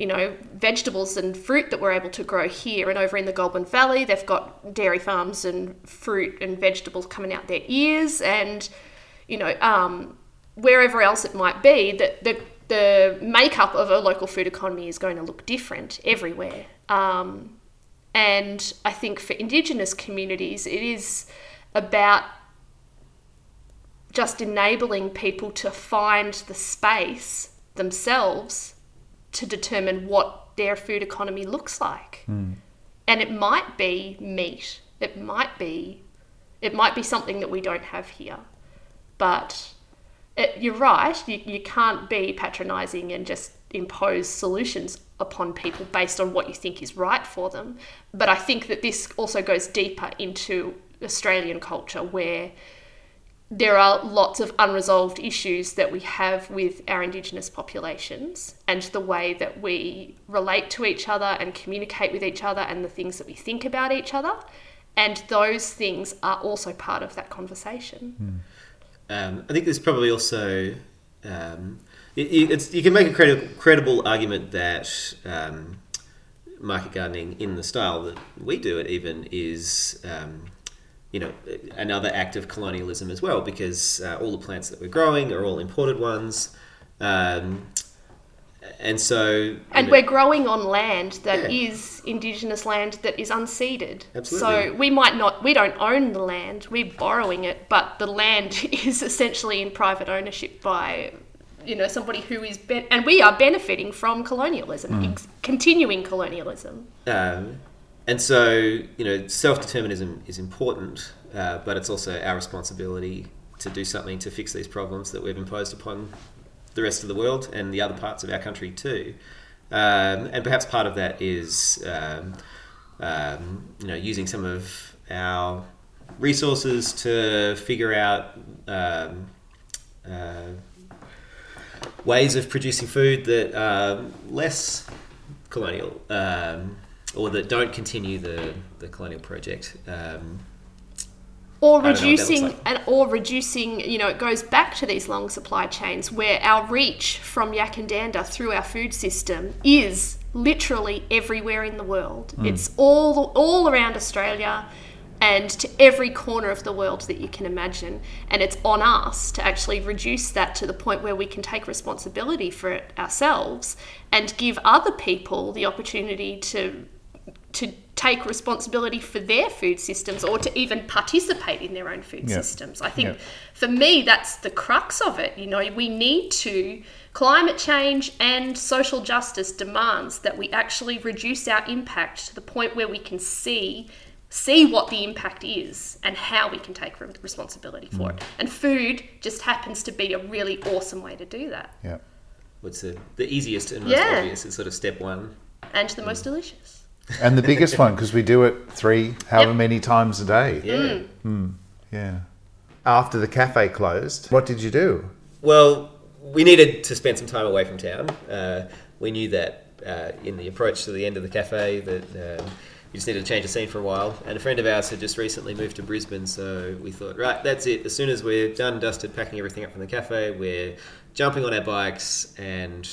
Speaker 2: you know, vegetables and fruit that we're able to grow here. And over in the Goulburn Valley, they've got dairy farms and fruit and vegetables coming out their ears. And, you know, um, wherever else it might be, that the, the makeup of a local food economy is going to look different everywhere. Um, and I think for Indigenous communities, it is about just enabling people to find the space themselves to determine what their food economy looks like.
Speaker 1: Hmm.
Speaker 2: And it might be meat. It might be it might be something that we don't have here. But it, you're right, you, you can't be patronizing and just impose solutions upon people based on what you think is right for them. But I think that this also goes deeper into Australian culture where there are lots of unresolved issues that we have with our Indigenous populations and the way that we relate to each other and communicate with each other and the things that we think about each other. And those things are also part of that conversation.
Speaker 3: Um, I think there's probably also um, it, you can make a credi- credible argument that um, market gardening in the style that we do it even is um, you know another act of colonialism as well because uh, all the plants that we're growing are all imported ones. Um, and so,
Speaker 2: And
Speaker 3: know-
Speaker 2: we're growing on land that
Speaker 3: Yeah.
Speaker 2: is Indigenous land that is unceded.
Speaker 3: Absolutely.
Speaker 2: So we might not, we don't own the land, we're borrowing it, but the land is essentially in private ownership by, you know, somebody who is, ben- and we are benefiting from colonialism, ex- continuing colonialism.
Speaker 3: Um, and so, you know, self determinism is important, uh, but it's also our responsibility to do something to fix these problems that we've imposed upon the rest of the world and the other parts of our country too. Um, and perhaps part of that is, um, um, you know, using some of our resources to figure out um, uh, ways of producing food that are less colonial um, or that don't continue the, the colonial project. Um,
Speaker 2: or
Speaker 3: I don't know what that looks
Speaker 2: reducing
Speaker 3: like.
Speaker 2: and or reducing you know it goes back to these long supply chains where our reach from Yackandandah through our food system is literally everywhere in the world it's all all around australia and to every corner of the world that you can imagine and it's on us to actually reduce that to the point where we can take responsibility for it ourselves and give other people the opportunity to to take responsibility for their food systems or to even participate in their own food
Speaker 1: Yeah.
Speaker 2: systems. I think
Speaker 1: Yeah.
Speaker 2: for me that's the crux of it. You know, we need to climate change and social justice demands that we actually reduce our impact to the point where we can see see what the impact is and how we can take responsibility for mm. it. And food just happens to be a really awesome way to do that.
Speaker 1: Yeah.
Speaker 3: what's the, the easiest and most
Speaker 2: Yeah.
Speaker 3: obvious is sort of step one.
Speaker 2: And the most mm. delicious.
Speaker 1: And the biggest one because we do it three, however
Speaker 2: Yep.
Speaker 1: many times a day.
Speaker 3: Yeah.
Speaker 1: Yeah. After the cafe closed, what did you do?
Speaker 3: Well, we needed to spend some time away from town. Uh, we knew that uh, in the approach to the end of the cafe that um, we just needed to change the scene for a while. And a friend of ours had just recently moved to Brisbane, so we thought, right, that's it. As soon as we're done, dusted, packing everything up from the cafe, we're jumping on our bikes and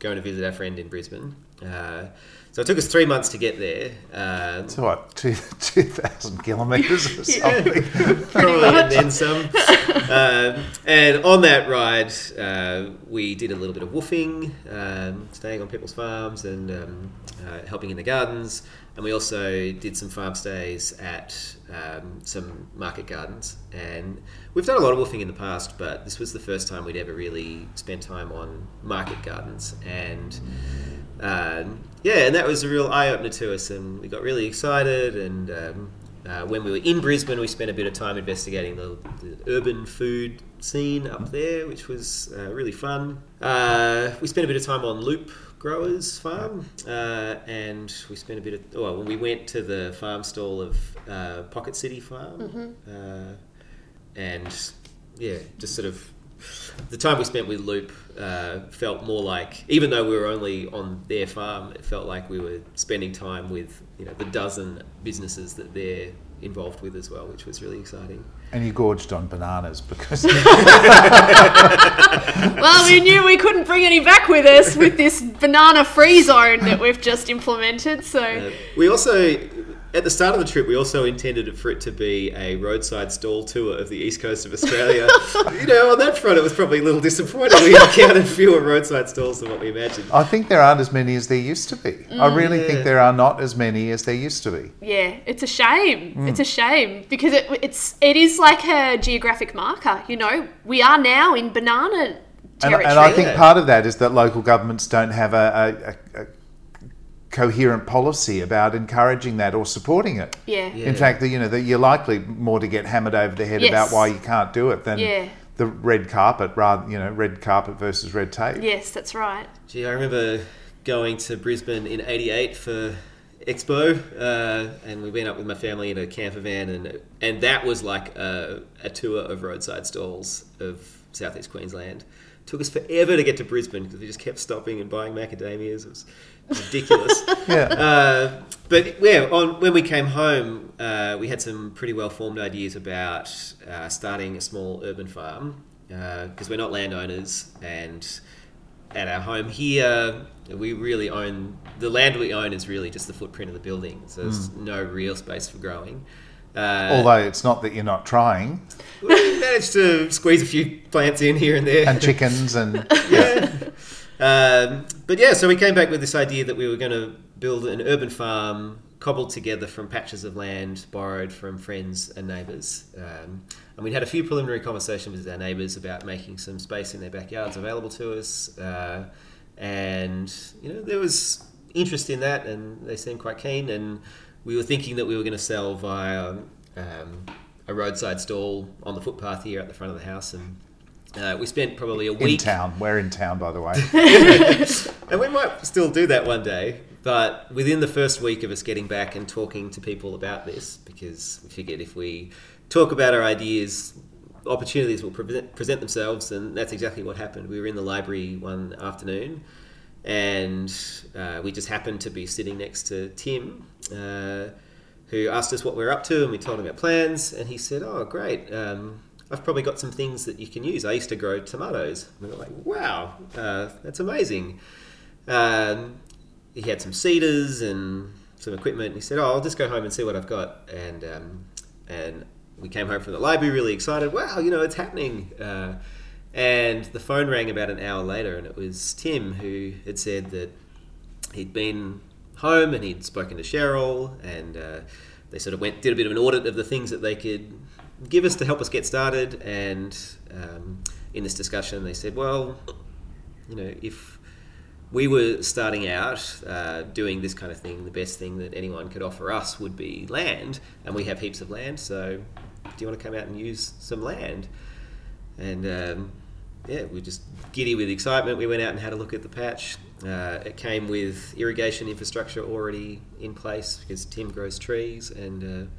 Speaker 3: going to visit our friend in Brisbane. Uh, so it took us three months to get there. Uh,
Speaker 1: So what, two, 2,000 kilometres or something?
Speaker 3: Probably and then some. um, and on that ride, uh, we did a little bit of woofing, um, staying on people's farms and um, uh, helping in the gardens. And we also did some farm stays at um, some market gardens. And we've done a lot of woofing in the past, but this was the first time we'd ever really spent time on market gardens. And um, yeah, and that was a real eye opener to us, and we got really excited. And um, uh, when we were in Brisbane, we spent a bit of time investigating the, the urban food scene up there, which was uh, really fun. Uh, we spent a bit of time on Loop Growers Farm, uh, and we spent a bit of. Oh, well, we went to the farm stall of uh, Pocket City Farm, uh, and yeah, just sort of the time we spent with Loop uh, felt more like, even though we were only on their farm, it felt like we were spending time with you know the dozen businesses that they're involved with as well, which was really exciting.
Speaker 1: And you gorged on bananas because
Speaker 2: Well, we knew we couldn't bring any back with us with this banana free zone that we've just implemented. So
Speaker 3: Uh, we also, at the start of the trip, we also intended for it to be a roadside stall tour of the east coast of Australia. you know, on that front, it was probably a little disappointing. We encountered fewer roadside stalls than what we imagined.
Speaker 1: I think there aren't as many as there used to be. I really
Speaker 3: Yeah.
Speaker 1: think there are not as many as there used to be.
Speaker 2: yeah, it's a shame.
Speaker 1: Mm.
Speaker 2: It's a shame because it, it's it is like a geographic marker. You know, we are now in banana
Speaker 1: And,
Speaker 2: territory.
Speaker 1: and I think part of that is that local governments don't have a, a, a, a coherent policy about encouraging that or supporting it.
Speaker 2: yeah.
Speaker 3: Yeah.
Speaker 1: In fact, you know that you're likely more to get hammered over the head
Speaker 2: Yes.
Speaker 1: about why you can't do it than
Speaker 2: Yeah.
Speaker 1: the red carpet, rather you know red carpet versus red tape.
Speaker 2: Yes, that's right.
Speaker 3: Gee, I remember going to Brisbane in '88 for Expo, uh, and we went up with my family in a camper van, and and that was like a, a tour of roadside stalls of southeast Queensland. Took us forever to get to Brisbane because we just kept stopping and buying macadamias. It was ridiculous.
Speaker 1: Yeah.
Speaker 3: Uh, but yeah, on, when we came home, uh, we had some pretty well formed ideas about uh, starting a small urban farm because we're not landowners, and at our home here, we really own the land we own is really just the footprint of the building, so there's no real space for growing. Uh,
Speaker 1: Although it's not that you're not trying,
Speaker 3: we managed to squeeze a few plants in here and there,
Speaker 1: and chickens and
Speaker 3: yeah. um, but yeah, so we came back with this idea that we were going to build an urban farm cobbled together from patches of land borrowed from friends and neighbours. Um, and we'd had a few preliminary conversations with our neighbours about making some space in their backyards available to us. Uh, and, you know, there was interest in that and they seemed quite keen. And we were thinking that we were going to sell via um, a roadside stall on the footpath here at the front of the house. And uh, we spent probably a week in
Speaker 1: town. We're in town, by the way.
Speaker 3: and we might still do that one day, but within the first week of us getting back and talking to people about this, because we figured if we talk about our ideas, opportunities will present, present themselves, and that's exactly what happened. We were in the library one afternoon, and uh, we just happened to be sitting next to Tim. Uh, who asked us what we were up to, and we told him our plans, and he said, "Oh, great! Um, I've probably got some things that you can use. I used to grow tomatoes." And were like, "Wow, uh, that's amazing!" Um, he had some seeders and some equipment. And he said, "Oh, I'll just go home and see what I've got." And um, and we came home from the library really excited. Wow, you know, it's happening. Uh, and the phone rang about an hour later, and it was Tim who had said that he'd been home and he'd spoken to Cheryl, and uh, they sort of went did a bit of an audit of the things that they could give us to help us get started. And um, in this discussion, they said, "Well, you know, if we were starting out uh, doing this kind of thing, the best thing that anyone could offer us would be land, and we have heaps of land. So, do you want to come out and use some land?" And um, yeah, we were just giddy with excitement. We went out and had a look at the patch. Uh, it came with irrigation infrastructure already in place because Tim grows trees, and uh,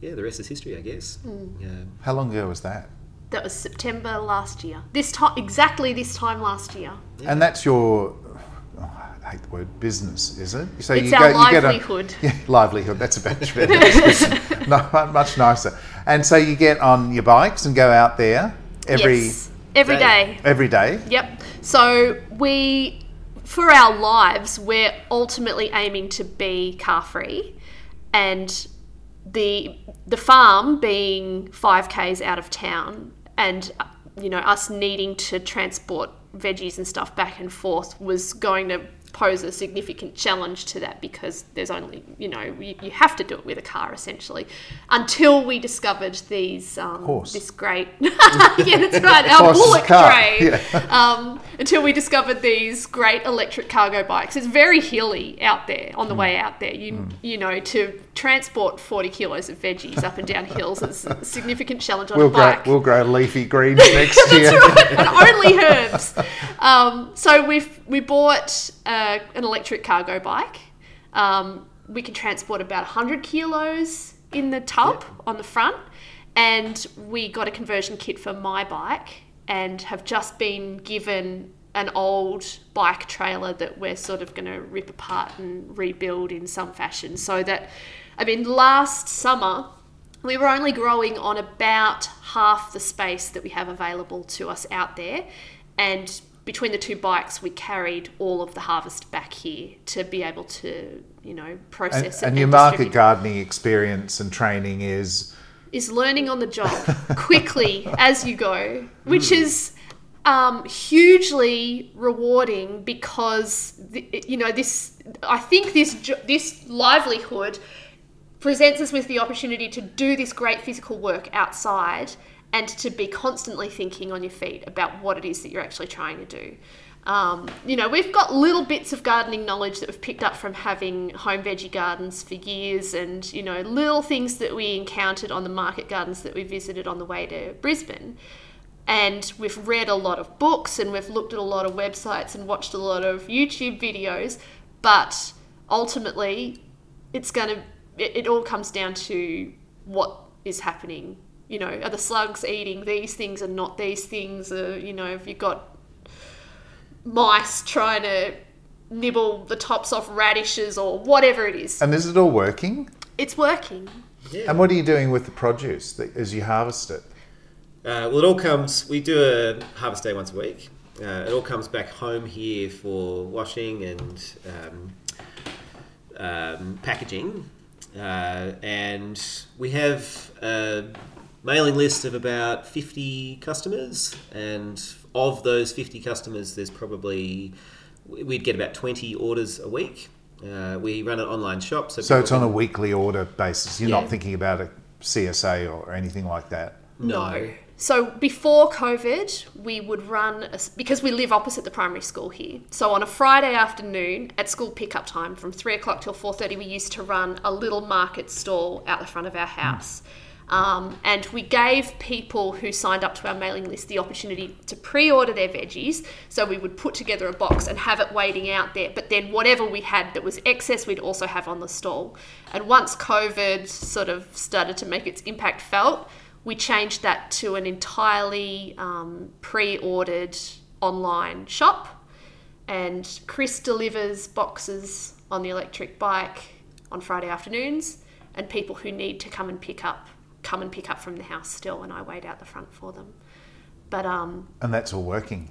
Speaker 3: yeah, the rest is history, I guess. Um,
Speaker 1: How long ago was that?
Speaker 2: That was September last year. This time, exactly this time last year.
Speaker 1: And that's your. oh, I hate the word business, is it? So
Speaker 2: It's our
Speaker 1: you get a-
Speaker 2: livelihood.
Speaker 1: yeah, livelihood. That's a much better. no, much nicer. And so you get on your bikes and go out there every
Speaker 2: yes, every
Speaker 3: day.
Speaker 2: day.
Speaker 1: every day.
Speaker 2: Yep. So we, for our lives, we're ultimately aiming to be car free, and the the farm being five k's out of town, and you know us needing to transport veggies and stuff back and forth was going to pose a significant challenge to that because there's only you know you, you have to do it with a car essentially until we discovered these um, this great yeah that's right our
Speaker 1: Horse is a
Speaker 2: bullock
Speaker 1: car, yeah.
Speaker 2: um, until we discovered these great electric cargo bikes. It's very hilly out there on the way
Speaker 1: Mm.
Speaker 2: out there. You you know to transport forty kilos of veggies up and down hills is a significant challenge on
Speaker 1: We'll
Speaker 2: a
Speaker 1: grow
Speaker 2: bike.
Speaker 1: we'll grow leafy greens next year.
Speaker 2: and only herbs. Um, so we've we bought uh, an electric cargo bike. Um, we can transport about 100 kilos in the tub on the front, and we got a conversion kit for my bike. and have just been given an old bike trailer that we're sort of going to rip apart and rebuild in some fashion. So that, I mean, last summer we were only growing on about half the space that we have available to us out there, and between the two bikes, we carried all of the harvest back here to be able to, you know,
Speaker 1: And,
Speaker 2: process it.
Speaker 1: and your market gardening experience and training is
Speaker 2: is learning on the job quickly as you go, which is um, hugely rewarding because th- you know this. I think this this livelihood presents us with the opportunity to do this great physical work outside and to be constantly thinking on your feet about what it is that you're actually trying to do. Um, you know, we've got little bits of gardening knowledge that we've picked up from having home veggie gardens for years, and you know, little things that we encountered on the market gardens that we visited on the way to Brisbane. And we've read a lot of books and we've looked at a lot of websites and watched a lot of YouTube videos, but ultimately, it's going to, it, it all comes down to what is happening. You know, are the slugs eating these things and not these things? Or, you know, have you got mice trying to nibble the tops off radishes or whatever it is?
Speaker 1: and is it all working?
Speaker 2: It's working.
Speaker 3: Yeah.
Speaker 1: And what are you doing with the produce that, as you harvest it?
Speaker 3: Uh, well, it all comes. We do a harvest day once a week. Uh, it all comes back home here for washing and um, um, packaging, uh, and we have a mailing list of about fifty customers. And of those fifty customers, there's probably we'd get about twenty orders a week. Uh, we run an online shop, so
Speaker 1: So it's on a weekly order basis. You're
Speaker 3: Yeah.
Speaker 1: not thinking about a CSA or anything like that.
Speaker 3: No.
Speaker 2: So before COVID, we would run a, because we live opposite the primary school here. So on a Friday afternoon at school pickup time, from three o'clock till four thirty, we used to run a little market stall out the front of our house. Um, and we gave people who signed up to our mailing list the opportunity to pre-order their veggies. So we would put together a box and have it waiting out there. But then whatever we had that was excess, we'd also have on the stall. And once COVID sort of started to make its impact felt, we changed that to an entirely um, pre-ordered online shop. And Chris delivers boxes on the electric bike on Friday afternoons, and people who need to come and pick up come and pick up from the house still, and I wait out the front for them. But um,
Speaker 1: And that's all working.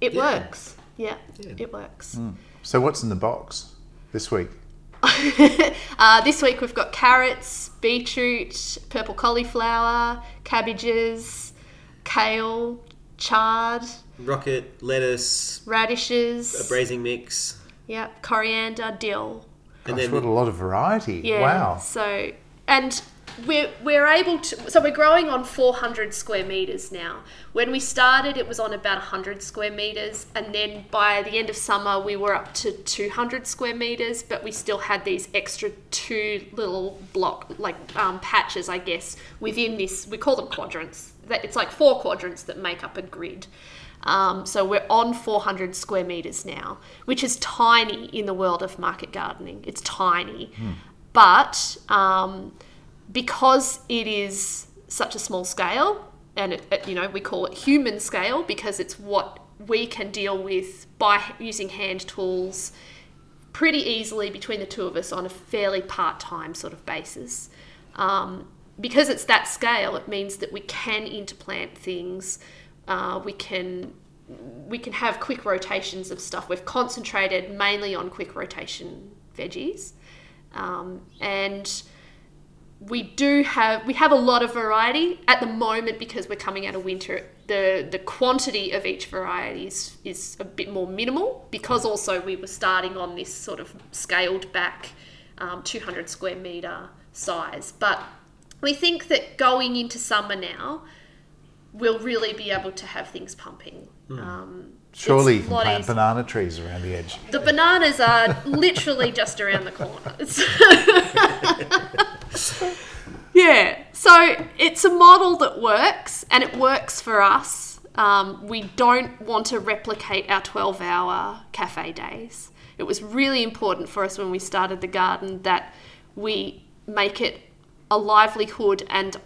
Speaker 2: it
Speaker 3: Yeah.
Speaker 2: works. Yeah,
Speaker 3: Yeah.
Speaker 2: it works.
Speaker 1: So what's in the box this week?
Speaker 2: uh, this week we've got carrots, beetroot, purple cauliflower, cabbages, kale, chard,
Speaker 3: rocket, lettuce,
Speaker 2: radishes,
Speaker 3: a braising mix,
Speaker 2: yep, coriander, dill.
Speaker 3: and
Speaker 1: Gosh,
Speaker 3: then
Speaker 1: what a lot of variety.
Speaker 2: Yeah.
Speaker 1: Wow.
Speaker 2: So and we're we're able to so we're growing on 400 square meters now. When we started, it was on about 100 square meters, and then by the end of summer, we were up to 200 square meters. But we still had these extra two little block like um, patches, I guess, within this. We call them quadrants. That it's like four quadrants that make up a grid. Um, so we're on 400 square meters now, which is tiny in the world of market gardening. It's tiny, but um, because it is such a small scale, and it, it- you know we call it human scale because it's what we can deal with by using hand tools pretty easily between the two of us on a fairly part-time sort of basis. Um, because it's that scale, it means that we can interplant things. Uh, we can we can have quick rotations of stuff. We've concentrated mainly on quick rotation veggies, um, and we do have we have a lot of variety at the moment because we're coming out of winter. The the quantity of each variety is, is a bit more minimal because also we were starting on this sort of scaled back um, 200 square meter size. But we think that going into summer now, we'll really be able to have things pumping. Um,
Speaker 1: Surely you can plant
Speaker 2: easier.
Speaker 1: banana trees around the edge.
Speaker 2: The bananas are literally just around the corner. Yeah, so it's a model that works and it works for us. Um, we don't want to replicate our 12 hour cafe days. It was really important for us when we started the garden that we make it a livelihood and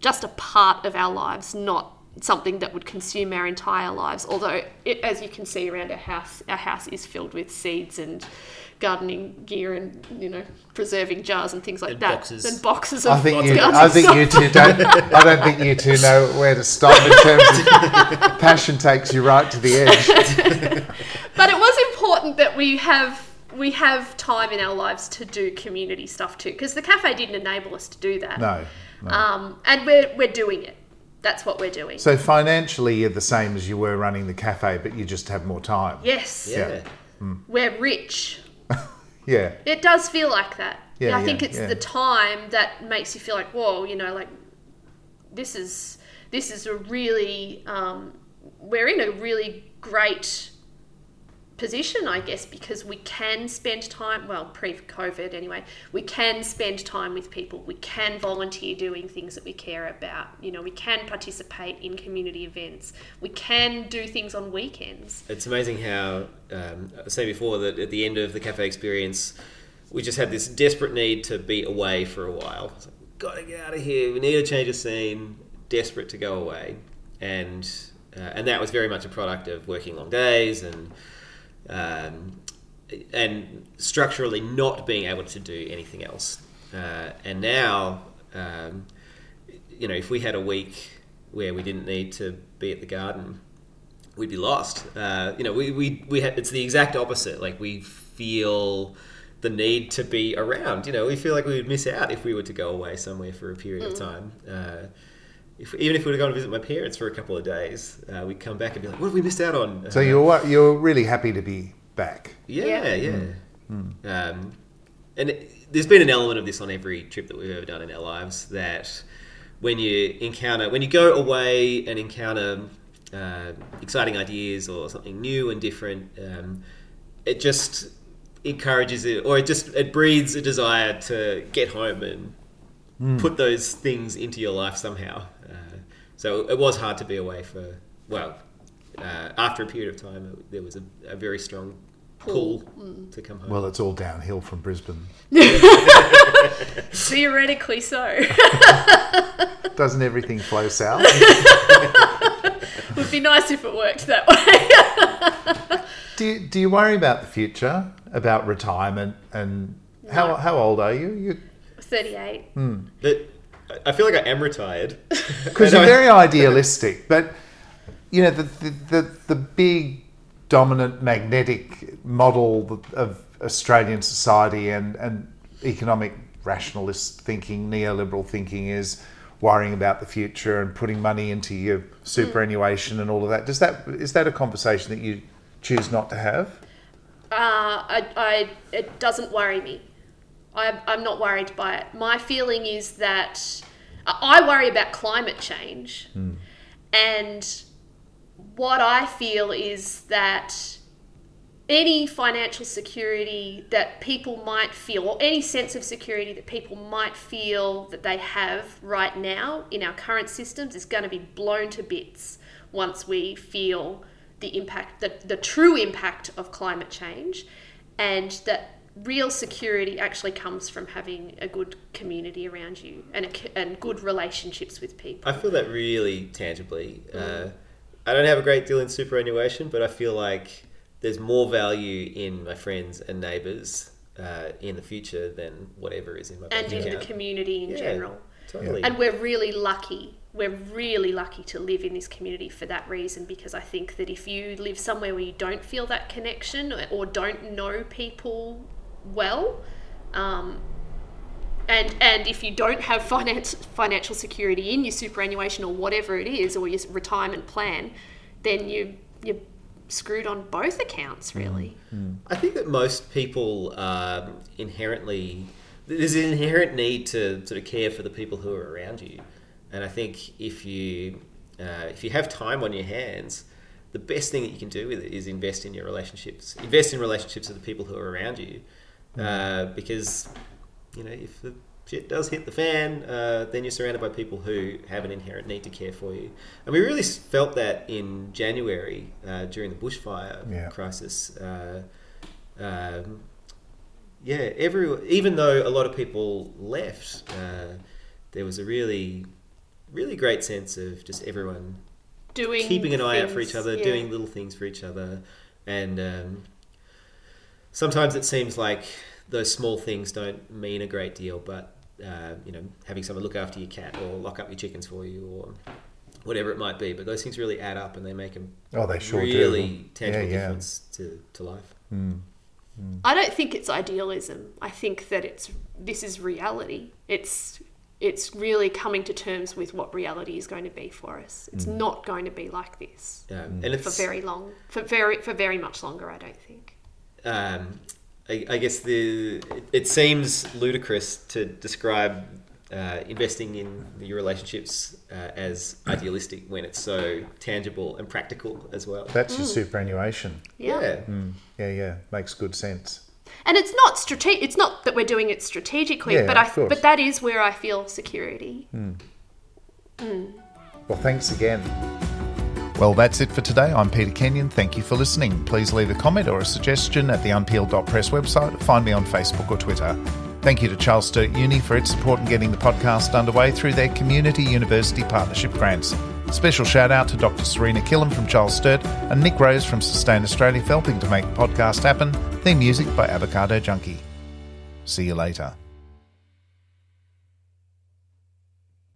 Speaker 2: just a part of our lives, not something that would consume our entire lives. Although, it, as you can see around our house, our house is filled with seeds and gardening gear and you know preserving jars and things like
Speaker 3: And
Speaker 2: that
Speaker 3: boxes.
Speaker 2: and boxes of
Speaker 1: I think you,
Speaker 2: gardening
Speaker 1: I think
Speaker 2: stuff.
Speaker 1: you two don't. I don't think you two know where to stop in terms of passion takes you right to the edge.
Speaker 2: But it was important that we have we have time in our lives to do community stuff too, because the cafe didn't enable us to do that.
Speaker 1: No. no.
Speaker 2: Um, and we're we're doing it. That's what we're doing.
Speaker 1: So financially, you're the same as you were running the cafe, but you just have more time.
Speaker 2: yes,
Speaker 3: Yeah.
Speaker 2: we're rich.
Speaker 1: Yeah.
Speaker 2: It does feel like that.
Speaker 1: Yeah,
Speaker 2: I think
Speaker 1: yeah,
Speaker 2: it's
Speaker 1: yeah.
Speaker 2: the time that makes you feel like, whoa, you know, like this is this is a really um, we're in a really great position, I guess, because we can spend time. Well, pre-COVID anyway, we can spend time with people. We can volunteer doing things that we care about. You know, we can participate in community events. We can do things on weekends.
Speaker 3: It's amazing how um, I saying before that at the end of the cafe experience, we just had this desperate need to be away for a while. Like, Gotta get out of here. We need a change of scene. Desperate to go away, and uh, and that was very much a product of working long days and um, and structurally not being able to do anything else. Uh, and now, um, you know, if we had a week where we didn't need to be at the garden, we'd be lost. Uh, you know, we, we, we ha- it's the exact opposite. Like we feel the need to be around. You know, we feel like we would miss out if we were to go away somewhere for a period of time. Uh, if, even if we were going to go and visit my parents for a couple of days, uh, we'd come back and be like, "What have we missed out on?"
Speaker 1: So
Speaker 3: Uh,
Speaker 1: you're you're really happy to be back.
Speaker 3: yeah,
Speaker 2: Yeah.
Speaker 3: yeah. Um, and it, there's been an element of this on every trip that we've ever done in our lives that when you encounter, when you go away and encounter uh, exciting ideas or something new and different, um, it just encourages it, or it just it breeds a desire to get home and put those things into your life somehow. So it was hard to be away for well. Uh, after a period of time, it, there was a, a very strong pull,
Speaker 2: Pull.
Speaker 3: to come home.
Speaker 1: Well, it's all downhill from Brisbane.
Speaker 2: Theoretically so.
Speaker 1: Doesn't everything flow south?
Speaker 2: Would be nice if it worked that way.
Speaker 1: do you, do you worry about the future, about retirement, and how
Speaker 2: No.
Speaker 1: how old are you? You
Speaker 2: 38.
Speaker 3: but I- I feel like I am retired
Speaker 1: because you're very idealistic, but you know the, the the the big dominant magnetic model of Australian society and and economic rationalist thinking, neoliberal thinking is worrying about the future and putting money into your superannuation and all of that. Does that is that a conversation that you choose not to have?
Speaker 2: Uh, I, I, it doesn't worry me. I, I'm not worried by it. My feeling is that I worry about climate change. Hmm. And what I feel is that any financial security that people might feel, or any sense of security that people might feel that they have right now in our current systems, is going to be blown to bits once we feel the impact, the, the true impact of climate change, and that real security actually comes from having a good community around you and, a, and good relationships with people.
Speaker 3: I feel that really tangibly. Uh, I don't have a great deal in superannuation, but I feel like there's more value in my friends and neighbours uh, in the future than whatever is in my bank
Speaker 2: and in the community in
Speaker 3: Yeah,
Speaker 2: general.
Speaker 3: Totally.
Speaker 2: And we're really lucky. We're really lucky to live in this community for that reason because I think that if you live somewhere where you don't feel that connection or, or don't know people well, um, and and if you don't have finance financial security in your superannuation or whatever it is or your retirement plan, then you you're screwed on both accounts really.
Speaker 3: I think that most people are inherently there's an inherent need to sort of care for the people who are around you, and I think if you uh, if you have time on your hands, the best thing that you can do with it is invest in your relationships. Invest in relationships with the people who are around you, uh, because you know if the shit does hit the fan, uh, then you're surrounded by people who have an inherent need to care for you. And we really felt that in January uh, during the bushfire
Speaker 1: Yeah.
Speaker 3: crisis. Uh, um, yeah, every even though a lot of people left, uh, there was a really, really great sense of just everyone
Speaker 2: doing
Speaker 3: keeping an eye out for each other,
Speaker 2: yeah.
Speaker 3: doing little things for each other, and um, sometimes it seems like those small things don't mean a great deal, but uh, you know, having someone look after your cat or lock up your chickens for you or whatever it might be, but those things really add up and they make a
Speaker 1: Oh, they sure do.
Speaker 3: really tangible
Speaker 1: Yeah, yeah.
Speaker 3: difference to, to life.
Speaker 2: I don't think it's idealism. I think that it's this is reality. It's it's really coming to terms with what reality is going to be for us. It's not going to be like this
Speaker 3: Um, and
Speaker 2: for very long, for very for very much longer. I don't think.
Speaker 3: Um, I, I guess the it, it seems ludicrous to describe uh, investing in your relationships uh, as idealistic when it's so tangible and practical as well.
Speaker 1: That's your superannuation.
Speaker 2: Yeah.
Speaker 1: Yeah, yeah, makes good sense.
Speaker 2: And it's not strate- It's not that we're doing it strategically,
Speaker 1: Yeah,
Speaker 2: but I
Speaker 1: course.
Speaker 2: but that is where I feel security.
Speaker 1: Well, thanks again. Well, that's it for today. I'm Peter Kenyon. Thank you for listening. Please leave a comment or a suggestion at the unpeel.press website. Find me on Facebook or Twitter. Thank you to Charles Sturt Uni for its support in getting the podcast underway through their Community University Partnership grants. Special shout out to Dr. Serena Killam from Charles Sturt and Nick Rose from Sustain Australia for helping to make the podcast happen. Theme music by Avocado Junkie. See you later.